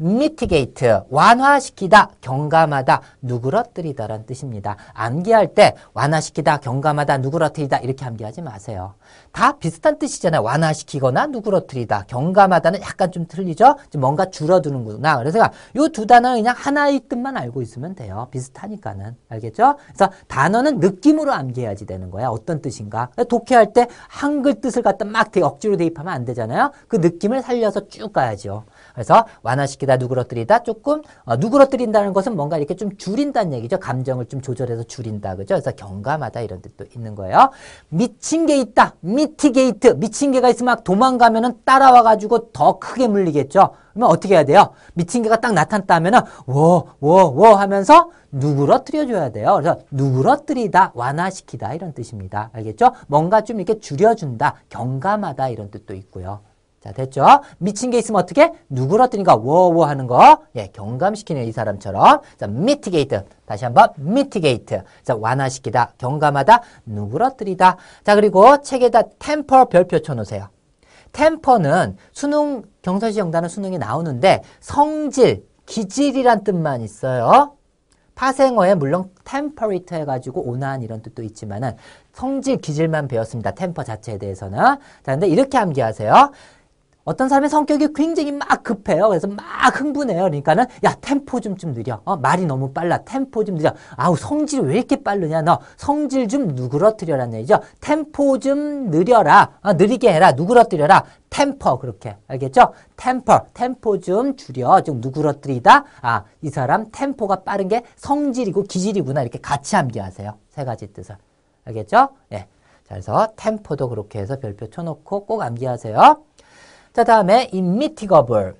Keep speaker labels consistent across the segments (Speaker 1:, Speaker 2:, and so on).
Speaker 1: mitigate 완화시키다, 경감하다, 누그러뜨리다라는 뜻입니다. 암기할 때 완화시키다, 경감하다, 누그러뜨리다 이렇게 암기하지 마세요. 다 비슷한 뜻이잖아요. 완화시키거나 누그러뜨리다, 경감하다는 약간 좀 틀리죠? 좀 뭔가 줄어드는구나. 그래서 이두 단어는 그냥 하나의 뜻만 알고 있으면 돼요. 비슷하니까는. 알겠죠? 그래서 단어는 느낌으로 암기해야지 되는 거야. 어떤 뜻인가. 독해할 때 한글 뜻을 갖다 막 대- 억지로 대입하면 안 되잖아요. 그 느낌을 살려서 쭉 가야죠. 그래서 완화시키다, 누그러뜨리다 조금 어, 누그러뜨린다는 것은 뭔가 이렇게 좀 줄인다는 얘기죠. 감정을 좀 조절해서 줄인다. 그죠? 그래서 경감하다 이런 뜻도 있는 거예요. 미친 개 있다. mitigate. 미친 개가 있으면 막 도망가면은 따라와 가지고 더 크게 물리겠죠. 그러면 어떻게 해야 돼요? 미친 개가 딱 나타났다 하면은 워워워 하면서 누그러뜨려 줘야 돼요. 그래서 누그러뜨리다, 완화시키다 이런 뜻입니다. 알겠죠? 뭔가 좀 이렇게 줄여준다, 경감하다 이런 뜻도 있고요. 자, 됐죠? 미친 게 있으면 어떻게? 누그러뜨리니까 워워 하는 거. 예, 경감시키는 이 사람처럼. 자, mitigate. 다시 한번 mitigate. 자, 완화시키다, 경감하다, 누그러뜨리다. 자, 그리고 책에다 temper 별표 쳐 놓으세요. 템퍼는 수능 경서시 정단은 수능이 나오는데 성질, 기질이란 뜻만 있어요. 파생어에 물론 템퍼레이터 해가지고 온화한 이런 뜻도 있지만은 성질, 기질만 배웠습니다. temper 자체에 대해서는. 자, 근데 이렇게 암기하세요. 어떤 사람의 성격이 굉장히 막 급해요. 그래서 막 흥분해요. 그러니까는 야 템포 좀 좀 느려. 어, 말이 너무 빨라. 템포 좀 느려. 아우 성질이 왜 이렇게 빠르냐 너. 성질 좀 누그러뜨려라는 얘기죠. 템포 좀 느려라. 어, 느리게 해라. 누그러뜨려라. temper 그렇게 알겠죠? temper 템포 좀 줄여. 좀 누그러뜨리다. 아 이 사람 템포가 빠른 게 성질이고 기질이구나. 이렇게 같이 암기하세요. 세 가지 뜻을 알겠죠? 예. 자 그래서 템포도 그렇게 해서 별표 쳐놓고 꼭 암기하세요. 자, 다음에 immitigable.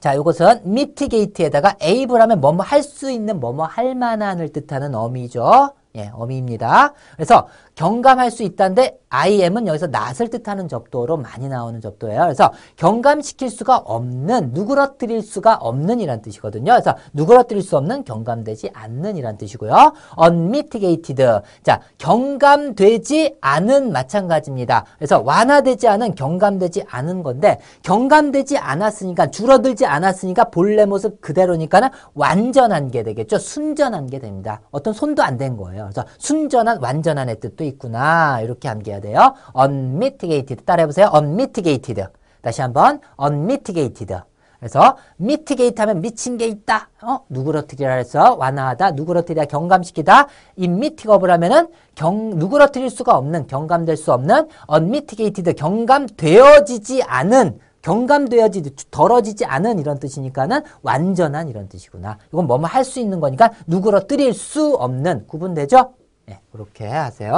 Speaker 1: 자, 이것은 mitigate에다가 able 하면 뭐뭐 할 수 있는 뭐뭐 할 만한을 뜻하는 어미죠. 예, 어미입니다. 그래서 경감할 수 있다는데 IM은 여기서 낫을 뜻하는 접도로 많이 나오는 접도예요. 그래서 경감시킬 수가 없는, 누그러뜨릴 수가 없는 이란 뜻이거든요. 그래서 누그러뜨릴 수 없는, 경감되지 않는 이란 뜻이고요. unmitigated. 자, 경감되지 않은 마찬가지입니다. 그래서 완화되지 않은, 경감되지 않은 건데, 경감되지 않았으니까, 줄어들지 않았으니까 본래 모습 그대로니까는 완전한 게 되겠죠. 순전한 게 됩니다. 어떤 손도 안 된 거예요. 그래서 순전한, 완전한의 뜻도 있구나. 이렇게 암기해야 돼요. unmitigated. 따라해보세요. unmitigated. 다시 한번 unmitigated. 그래서 mitigate 하면 미친 게 있다. 어? 누그러뜨리라 해서 완화하다, 누그러뜨리다, 경감시키다. immitigable 하면은 경, 누그러뜨릴 수가 없는, 경감될 수 없는 unmitigated, 경감되어지지 않은 경감되어지 덜어지지 않은 이런 뜻이니까는 완전한 이런 뜻이구나. 이건 뭐뭐 할 수 있는 거니까 누그러뜨릴 수 없는 구분되죠? 예, 그렇게 하세요.